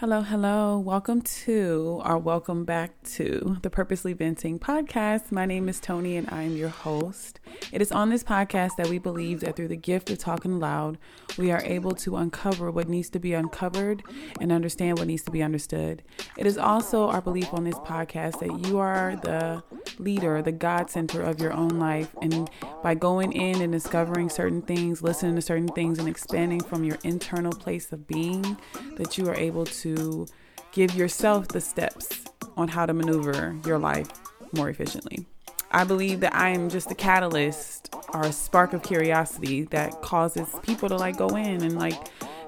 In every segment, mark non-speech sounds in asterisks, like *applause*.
Hello, hello. Welcome to or welcome back to the Purposely Venting podcast. My name is Tony and I am your host. It is on this podcast that we believe that through the gift of talking loud, we are able to uncover what needs to be uncovered and understand what needs to be understood. It is also our belief on this podcast that you are the leader, the God center of your own life. And by going in and discovering certain things, listening to certain things, and expanding from your internal place of being, that you are able to to give yourself the steps on how to maneuver your life more efficiently. I believe that I am just a catalyst or a spark of curiosity that causes people to like go in and like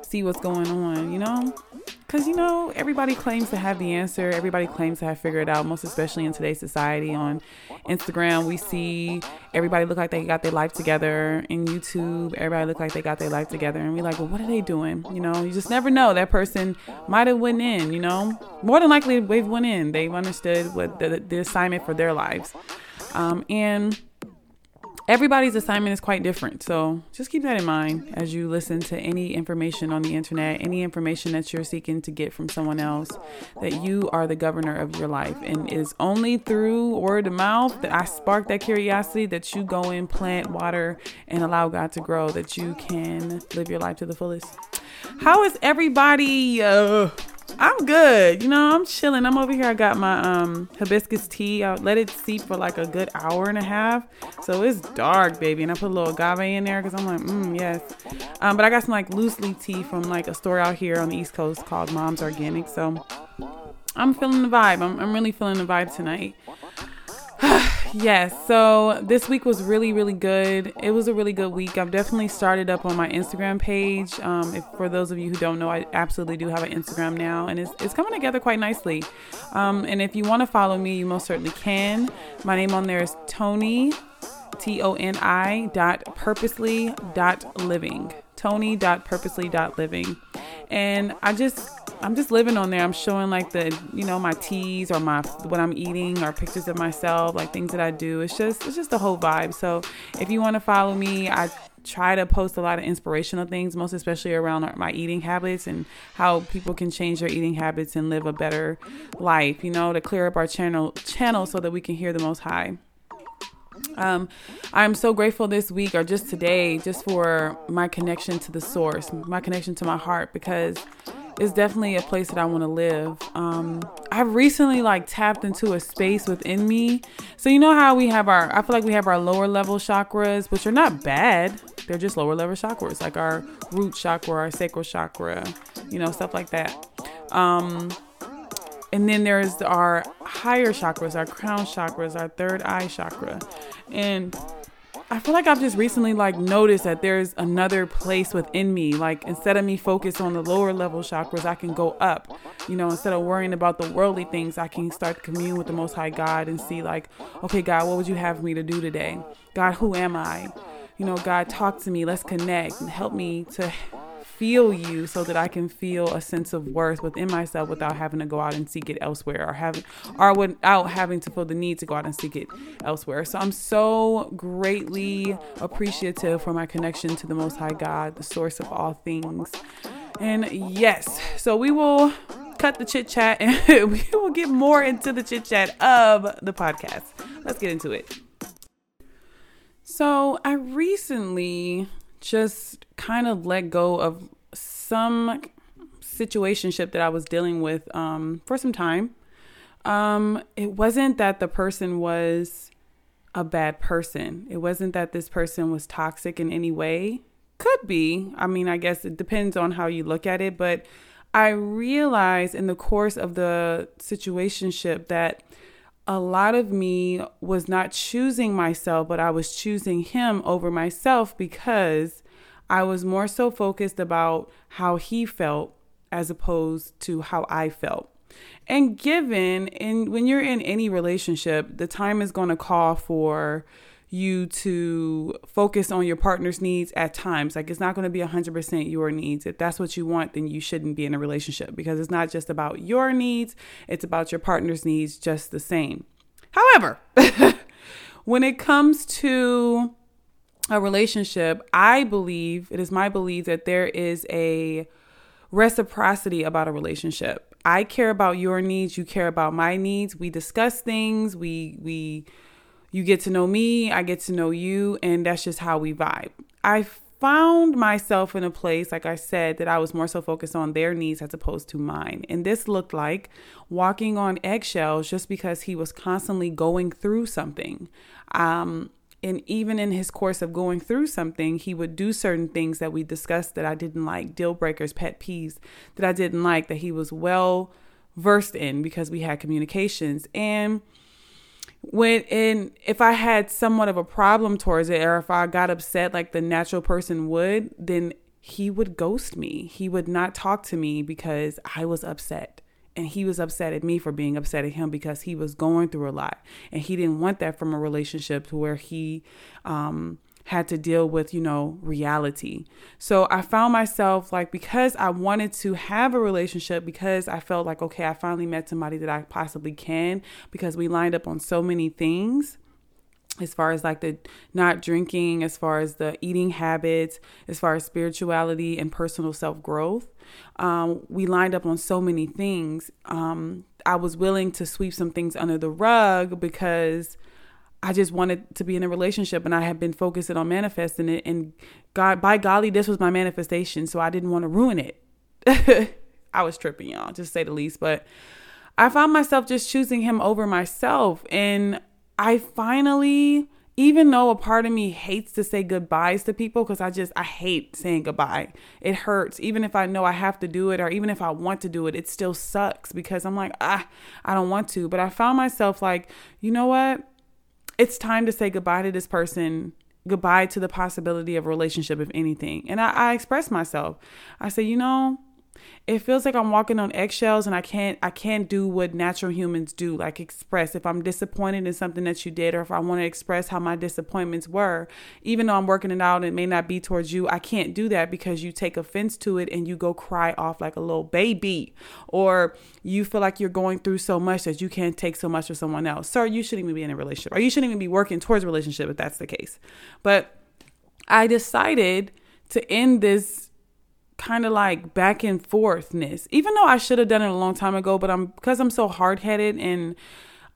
see what's going on, you know? Because, you know, everybody claims to have the answer. Everybody claims to have figured it out, most especially in today's society. On Instagram, we see everybody look like they got their life together. In YouTube, everybody look like they got their life together. And we're like, well, what are they doing? You know, you just never know. That person might have went in, you know? More than likely, they've went in. They've understood what the, the assignment for their lives. Um, and everybody's assignment is quite different. So just keep that in mind as you listen to any information on the internet, any information that you're seeking to get from someone else, that you are the governor of your life. And it is only through word of mouth that I spark that curiosity that you go in, plant, water, and allow God to grow, that you can live your life to the fullest. How is everybody? Uh, I'm good. You know, I'm chilling. I'm over here. I got my um hibiscus tea. I let it steep for like a good hour and a half. So it's dark, baby. And I put a little agave in there because I'm like, mm, yes. Um, but I got some like loose leaf tea from like a store out here on the East Coast called Mom's Organic. So I'm feeling the vibe. I'm, I'm really feeling the vibe tonight. *sighs* yes. So this week was really, really good. It was a really good week. I've definitely started up on my Instagram page. Um, if, for those of you who don't know, I absolutely do have an Instagram now, and it's, it's coming together quite nicely. Um, and if you want to follow me, you most certainly can. My name on there is Tony, T O N I dot purposely dot living. Tony dot purposely dot living. And I just I'm just living on there. I'm showing like the, you know, my teas or my what I'm eating or pictures of myself, like things that I do. It's just it's just the whole vibe. So if you want to follow me, I try to post a lot of inspirational things, most especially around my eating habits and how people can change their eating habits and live a better life, you know, to clear up our channel channel so that we can hear the most high. Um, I'm so grateful this week or just today, just for my connection to the source, my connection to my heart, because it's definitely a place that I want to live. Um, I've recently like tapped into a space within me. So you know how we have our, I feel like we have our lower level chakras, which are not bad. They're just lower level chakras, like our root chakra, our sacral chakra, you know, stuff like that. Um, and then there's our higher chakras, our crown chakras, our third eye chakra, and I feel like I've just recently like noticed that there's another place within me. Like instead of me focused on the lower level chakras, I can go up. You know, instead of worrying about the worldly things, I can start to commune with the Most High God and see like, okay, God, what would you have me to do today? God, who am I? You know, God, talk to me. Let's connect and help me to feel you so that I can feel a sense of worth within myself without having to go out and seek it elsewhere or having or without having to feel the need to go out and seek it elsewhere. So I'm so greatly appreciative for my connection to the most high God, the source of all things. And yes, so we will cut the chit chat *laughs* and we will get more into the chit chat of the podcast. Let's get into it. So, I recently just kind of let go of some situationship that I was dealing with um, for some time. Um, it wasn't that the person was a bad person. It wasn't that this person was toxic in any way. Could be. I mean, I guess it depends on how you look at it. But I realized in the course of the situationship that a lot of me was not choosing myself, but I was choosing him over myself because I was more so focused about how he felt as opposed to how I felt. And given in when you're in any relationship, the time is going to call for you to focus on your partner's needs at times. Like it's not going to be 100% your needs. If that's what you want, then you shouldn't be in a relationship because it's not just about your needs, it's about your partner's needs just the same. However, *laughs* when it comes to a relationship, I believe, it is my belief that there is a reciprocity about a relationship. I care about your needs, you care about my needs. We discuss things, we we you get to know me, I get to know you, and that's just how we vibe. I found myself in a place, like I said, that I was more so focused on their needs as opposed to mine. And this looked like walking on eggshells just because he was constantly going through something. Um, and even in his course of going through something, he would do certain things that we discussed that I didn't like, deal breakers, pet peeves that I didn't like, that he was well versed in because we had communications. And when in if I had somewhat of a problem towards it or if I got upset like the natural person would, then he would ghost me. He would not talk to me because I was upset. And he was upset at me for being upset at him because he was going through a lot. And he didn't want that from a relationship to where he um had to deal with, you know, reality. So I found myself like, because I wanted to have a relationship, because I felt like, okay, I finally met somebody that I possibly can, because we lined up on so many things as far as like the not drinking, as far as the eating habits, as far as spirituality and personal self growth. Um, we lined up on so many things. Um, I was willing to sweep some things under the rug because I just wanted to be in a relationship and I had been focusing on manifesting it and God by golly this was my manifestation so I didn't want to ruin it. *laughs* I was tripping y'all just say the least but I found myself just choosing him over myself and I finally even though a part of me hates to say goodbyes to people because I just I hate saying goodbye. It hurts even if I know I have to do it or even if I want to do it it still sucks because I'm like ah I don't want to but I found myself like you know what it's time to say goodbye to this person goodbye to the possibility of a relationship if anything. And I, I express myself. I say you know it feels like I'm walking on eggshells and I can't I can't do what natural humans do like express. If I'm disappointed in something that you did or if I want to express how my disappointments were even though I'm working it out and it may not be towards you I can't do that because you take offense to it and you go cry off like a little baby. Or you feel like you're going through so much that you can't take so much for someone else. Sir you shouldn't even be in a relationship or you shouldn't even be working towards a relationship if that's the case. But I decided to end this kind of like back and forthness. Even though I should have done it a long time ago, but I'm because I'm so hard-headed and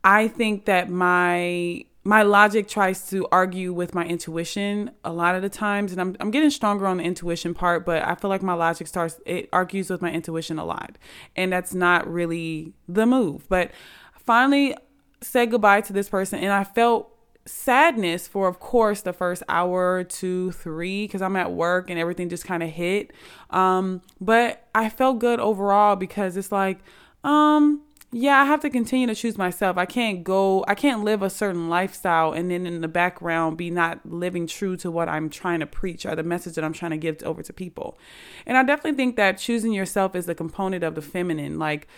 I think that my my logic tries to argue with my intuition a lot of the times and I'm I'm getting stronger on the intuition part, but I feel like my logic starts it argues with my intuition a lot. And that's not really the move. But finally said goodbye to this person and I felt sadness for of course the first hour two three because i'm at work and everything just kind of hit. Um but i felt good overall because it's like um yeah i have to continue to choose myself. I can't go i can't live a certain lifestyle and then in the background be not living true to what i'm trying to preach or the message that i'm trying to give over to people. And i definitely think that choosing yourself is a component of the feminine. Like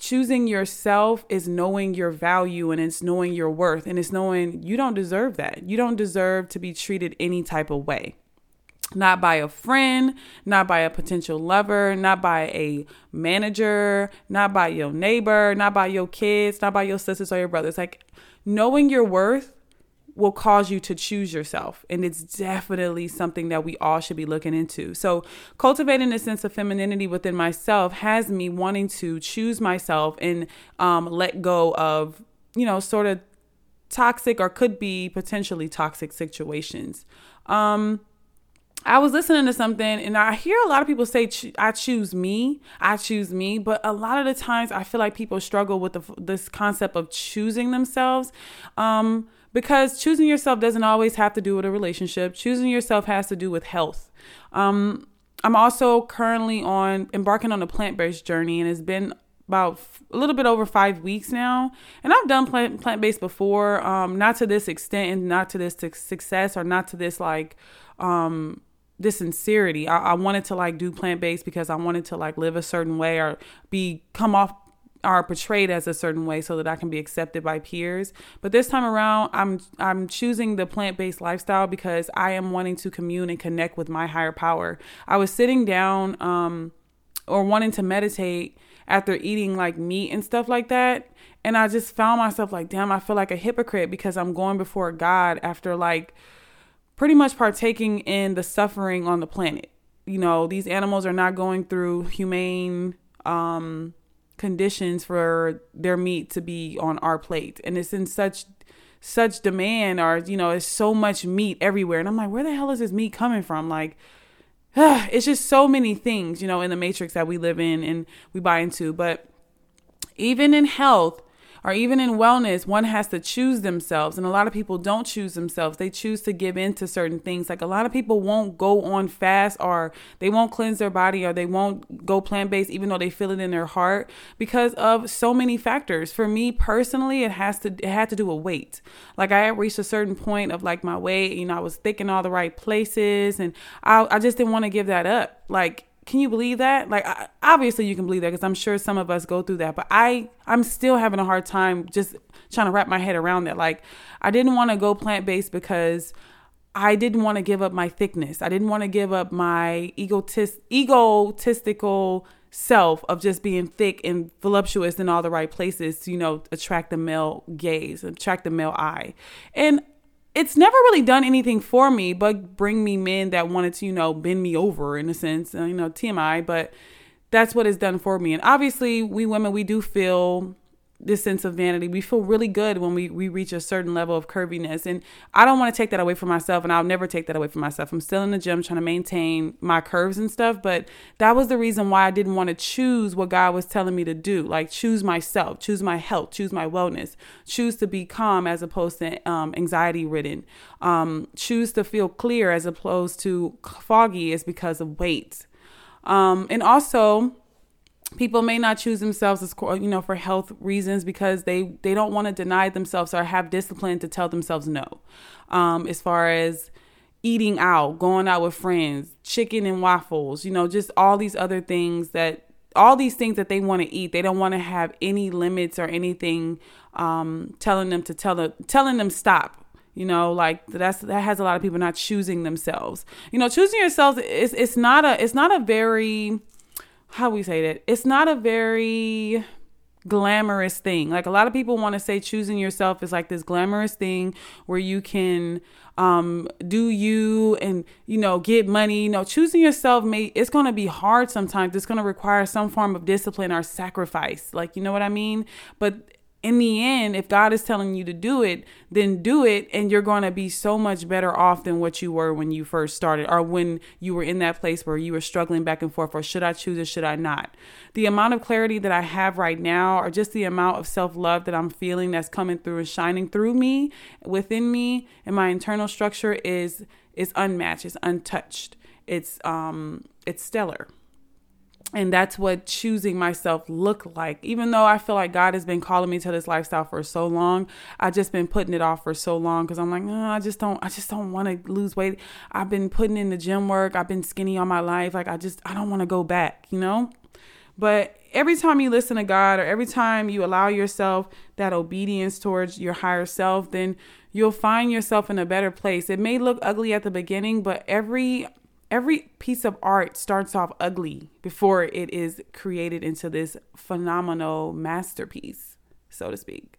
choosing yourself is knowing your value and it's knowing your worth and it's knowing you don't deserve that. You don't deserve to be treated any type of way. Not by a friend, not by a potential lover, not by a manager, not by your neighbor, not by your kids, not by your sisters or your brothers. Like knowing your worth will cause you to choose yourself. And it's definitely something that we all should be looking into. So, cultivating a sense of femininity within myself has me wanting to choose myself and um, let go of, you know, sort of toxic or could be potentially toxic situations. Um, I was listening to something and I hear a lot of people say I choose me, I choose me, but a lot of the times I feel like people struggle with the, this concept of choosing themselves. Um, because choosing yourself doesn't always have to do with a relationship. Choosing yourself has to do with health. Um, I'm also currently on embarking on a plant based journey, and it's been about a little bit over five weeks now. And I've done plant plant based before, um, not to this extent, and not to this success, or not to this like um, this sincerity. I, I wanted to like do plant based because I wanted to like live a certain way or be come off are portrayed as a certain way so that I can be accepted by peers. But this time around, I'm I'm choosing the plant-based lifestyle because I am wanting to commune and connect with my higher power. I was sitting down um or wanting to meditate after eating like meat and stuff like that, and I just found myself like, damn, I feel like a hypocrite because I'm going before God after like pretty much partaking in the suffering on the planet you know, these animals are not going through humane um, conditions for their meat to be on our plate. And it's in such such demand or you know it's so much meat everywhere. And i'm like where the hell is this meat coming from? Like *sighs* it's just so many things you know in the matrix that we live in and we buy into. But even in health or even in wellness, one has to choose themselves. And a lot of people don't choose themselves. They choose to give in to certain things. Like a lot of people won't go on fast or they won't cleanse their body or they won't go plant based, even though they feel it in their heart because of so many factors. For me personally, it has to, it had to do with weight. Like I reached a certain point of like my weight, you know, I was thick in all the right places and I, I just didn't want to give that up. Like, can you believe that? Like, obviously you can believe that because I'm sure some of us go through that. But I, I'm still having a hard time just trying to wrap my head around that. Like, I didn't want to go plant based because I didn't want to give up my thickness. I didn't want to give up my egotist, egotistical self of just being thick and voluptuous in all the right places to, you know, attract the male gaze, attract the male eye. And it's never really done anything for me but bring me men that wanted to, you know, bend me over in a sense, uh, you know, TMI, but that's what it's done for me. And obviously, we women, we do feel this sense of vanity. We feel really good when we, we reach a certain level of curviness. And I don't want to take that away from myself, and I'll never take that away from myself. I'm still in the gym trying to maintain my curves and stuff, but that was the reason why I didn't want to choose what God was telling me to do. Like, choose myself, choose my health, choose my wellness, choose to be calm as opposed to um, anxiety ridden, um, choose to feel clear as opposed to foggy is because of weight. Um, and also, people may not choose themselves as you know for health reasons because they they don't want to deny themselves or have discipline to tell themselves no. Um as far as eating out going out with friends chicken and waffles you know just all these other things that all these things that they want to eat. They don't want to have any limits or anything um telling them to tell them telling them stop you know like that's that has a lot of people not choosing themselves. You know choosing yourselves is it's not a it's not a very how we say that it's not a very glamorous thing. Like a lot of people want to say choosing yourself is like this glamorous thing where you can um do you and you know get money. You know, choosing yourself may it's going to be hard sometimes. It's going to require some form of discipline or sacrifice. Like, you know what I mean? But in the end, if God is telling you to do it, then do it, and you're going to be so much better off than what you were when you first started, or when you were in that place where you were struggling back and forth, or should I choose or should I not? The amount of clarity that I have right now, or just the amount of self love that I'm feeling that's coming through and shining through me, within me, and my internal structure is is unmatched, it's untouched, it's um, it's stellar and that's what choosing myself looked like. Even though i feel like god has been calling me to this lifestyle for so long i just been putting it off for so long because i'm like oh, i just don't i just don't want to lose weight. I've been putting in the gym work. I've been skinny all my life. Like i just i don't want to go back you know? But every time you listen to god or every time you allow yourself that obedience towards your higher self then you'll find yourself in a better place. It may look ugly at the beginning but every every piece of art starts off ugly before it is created into this phenomenal masterpiece, so to speak.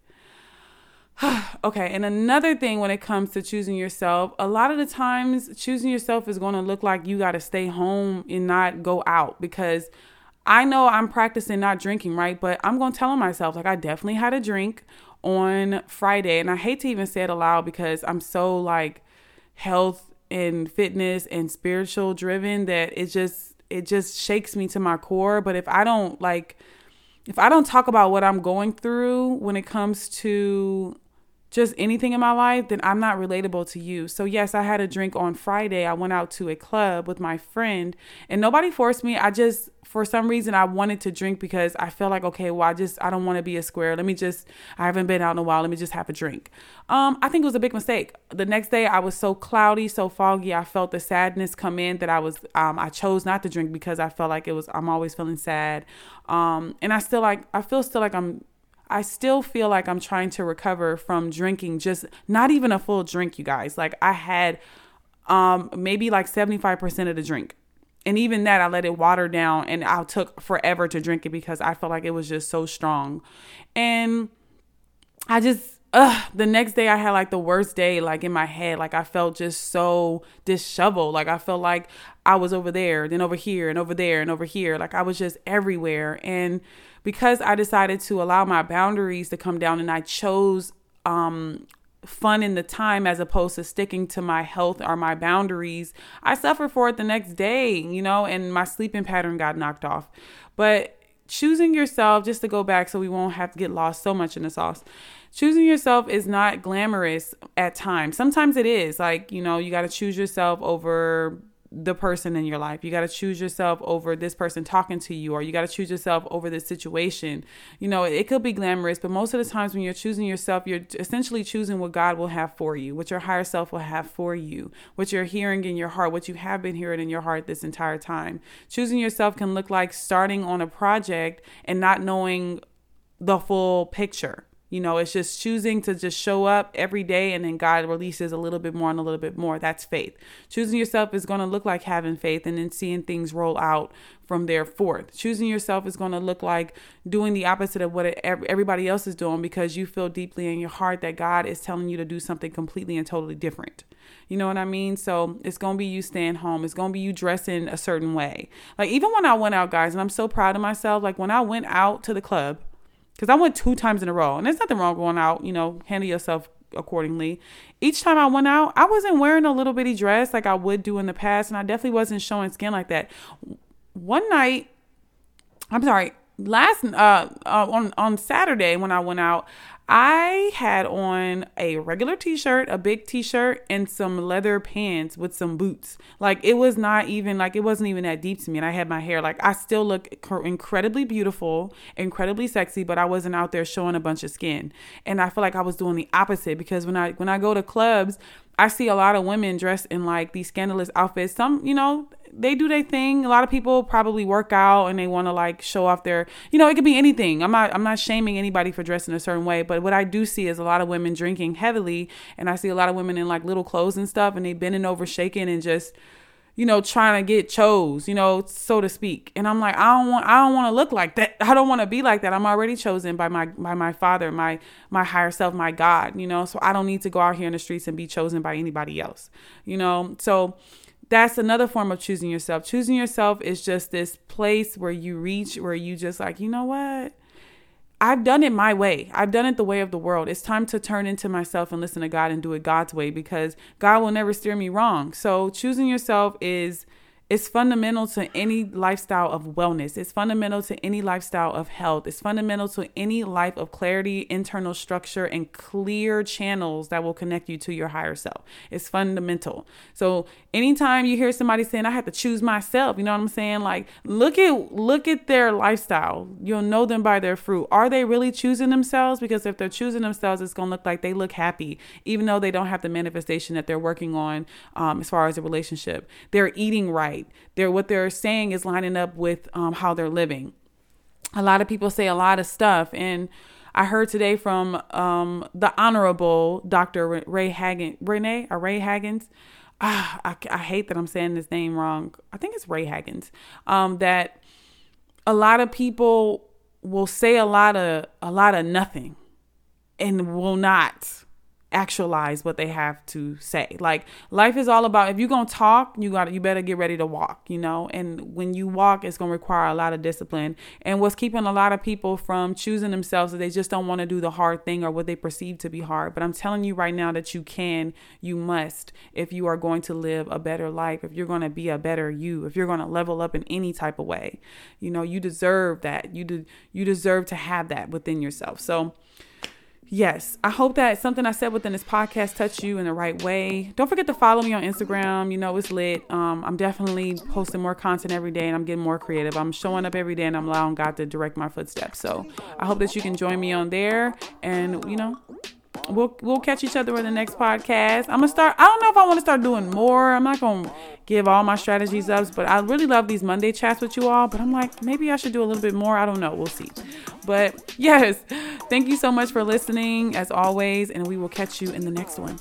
*sighs* okay, and another thing when it comes to choosing yourself, a lot of the times choosing yourself is going to look like you got to stay home and not go out because I know I'm practicing not drinking, right? But I'm going to tell myself, like, I definitely had a drink on Friday. And I hate to even say it aloud because I'm so like health and fitness and spiritual driven that it just it just shakes me to my core. But if i don't like if i don't talk about what i'm going through when it comes to just anything in my life, then I'm not relatable to you. So, yes, I had a drink on Friday. I went out to a club with my friend and nobody forced me. I just, for some reason, I wanted to drink because I felt like, okay, well, I just, I don't want to be a square. Let me just, I haven't been out in a while. Let me just have a drink. Um, I think it was a big mistake. The next day, I was so cloudy, so foggy. I felt the sadness come in that I was, um, I chose not to drink because I felt like it was, I'm always feeling sad. Um, and I still like, I feel still like I'm I still feel like I'm trying to recover from drinking just not even a full drink, you guys. Like I had um maybe like 75% of the drink. And even that I let it water down and I took forever to drink it because I felt like it was just so strong. And I just uh, the next day I had like the worst day, like in my head. Like I felt just so disheveled. Like I felt like I was over there, then over here, and over there, and over here. Like I was just everywhere. And because I decided to allow my boundaries to come down and I chose um fun in the time as opposed to sticking to my health or my boundaries, I suffered for it the next day, you know, and my sleeping pattern got knocked off. But choosing yourself, just to go back so we won't have to get lost so much in the sauce, choosing yourself is not glamorous at times. Sometimes it is. Like, you know, you got to choose yourself over the person in your life. You got to choose yourself over this person talking to you, or you got to choose yourself over this situation. You know, it could be glamorous, but most of the times when you're choosing yourself, you're essentially choosing what God will have for you, what your higher self will have for you, what you're hearing in your heart, what you have been hearing in your heart this entire time. Choosing yourself can look like starting on a project and not knowing the full picture you know, it's just choosing to just show up every day and then God releases a little bit more and a little bit more. That's faith. Choosing yourself is going to look like having faith and then seeing things roll out from there forth. Choosing yourself is going to look like doing the opposite of what everybody else is doing because you feel deeply in your heart that God is telling you to do something completely and totally different. You know what I mean? So it's going to be you staying home. It's going to be you dressing a certain way. Like even when I went out, guys, and I'm so proud of myself, like when I went out to the club, because I went two times in a row, and there's nothing wrong going out. You know, handle yourself accordingly. Each time I went out, I wasn't wearing a little bitty dress like I would do in the past, and I definitely wasn't showing skin like that. One night, I'm sorry, last uh, uh on on Saturday when I went out, I had on a regular t shirt, a big t shirt, and some leather pants with some boots. Like it was not even like it wasn't even that deep to me. And I had my hair like I still look incredibly beautiful, incredibly sexy, but I wasn't out there showing a bunch of skin. And I feel like I was doing the opposite because when I when I go to clubs, I see a lot of women dressed in like these scandalous outfits. Some, you know, they do their thing. A lot of people probably work out and they want to like show off their, you know, it could be anything. I'm not I'm not shaming anybody for dressing a certain way, but what I do see is a lot of women drinking heavily and I see a lot of women in like little clothes and stuff and they bending over shaking and just you know, trying to get chose, you know, so to speak. And I'm like, I don't want I don't want to look like that. *laughs* I don't want to be like that. I'm already chosen by my by my father, my my higher self, my God, you know. So I don't need to go out here in the streets and be chosen by anybody else. You know. So that's another form of choosing yourself. Choosing yourself is just this place where you reach, where you just like, you know what? I've done it my way. I've done it the way of the world. It's time to turn into myself and listen to God and do it God's way because God will never steer me wrong. So choosing yourself is it's fundamental to any lifestyle of wellness. It's fundamental to any lifestyle of health. It's fundamental to any life of clarity, internal structure, and clear channels that will connect you to your higher self. It's fundamental. So anytime you hear somebody saying, I have to choose myself, you know what I'm saying? Like look at look at their lifestyle. You'll know them by their fruit. Are they really choosing themselves? Because if they're choosing themselves, it's gonna look like they look happy, even though they don't have the manifestation that they're working on um, as far as a relationship. They're eating right right. They're what they're saying is lining up with um, how they're living. A lot of people say a lot of stuff, and I heard today from um, the Honorable Dr. Ray Hagen, Renee or Ray Hagins. Ah, I, I, hate that I'm saying this name wrong. I think it's Ray Hagins. Um, that a lot of people will say a lot of a lot of nothing, and will not actualize what they have to say. Like life is all about if you're to talk, you got you better get ready to walk, you know? And when you walk it's to require a lot of discipline. And what's keeping a lot of people from choosing themselves is they just don't want to do the hard thing or what they perceive to be hard. But I'm telling you right now that you can, you must if you are going to live a better life, if you're to be a better you, if you're to level up in any type of way. You know, you deserve that. You do you deserve to have that within yourself. So yes, I hope that something I said within this podcast touched you in the right way. Don't forget to follow me on Instagram. You know, it's lit. Um, I'm definitely posting more content every day and I'm getting more creative. I'm showing up every day and I'm allowing God to direct my footsteps. So I hope that you can join me on there and, you know, we'll we'll catch each other in the next podcast. I'm gonna start. I don't know if I want to start doing more. I'm not gonna give all my strategies up, but I really love these Monday chats with you all. But I'm like, maybe I should do a little bit more. I don't know. We'll see. But *laughs* yes, thank you so much for listening as always, and we will catch you in the next one.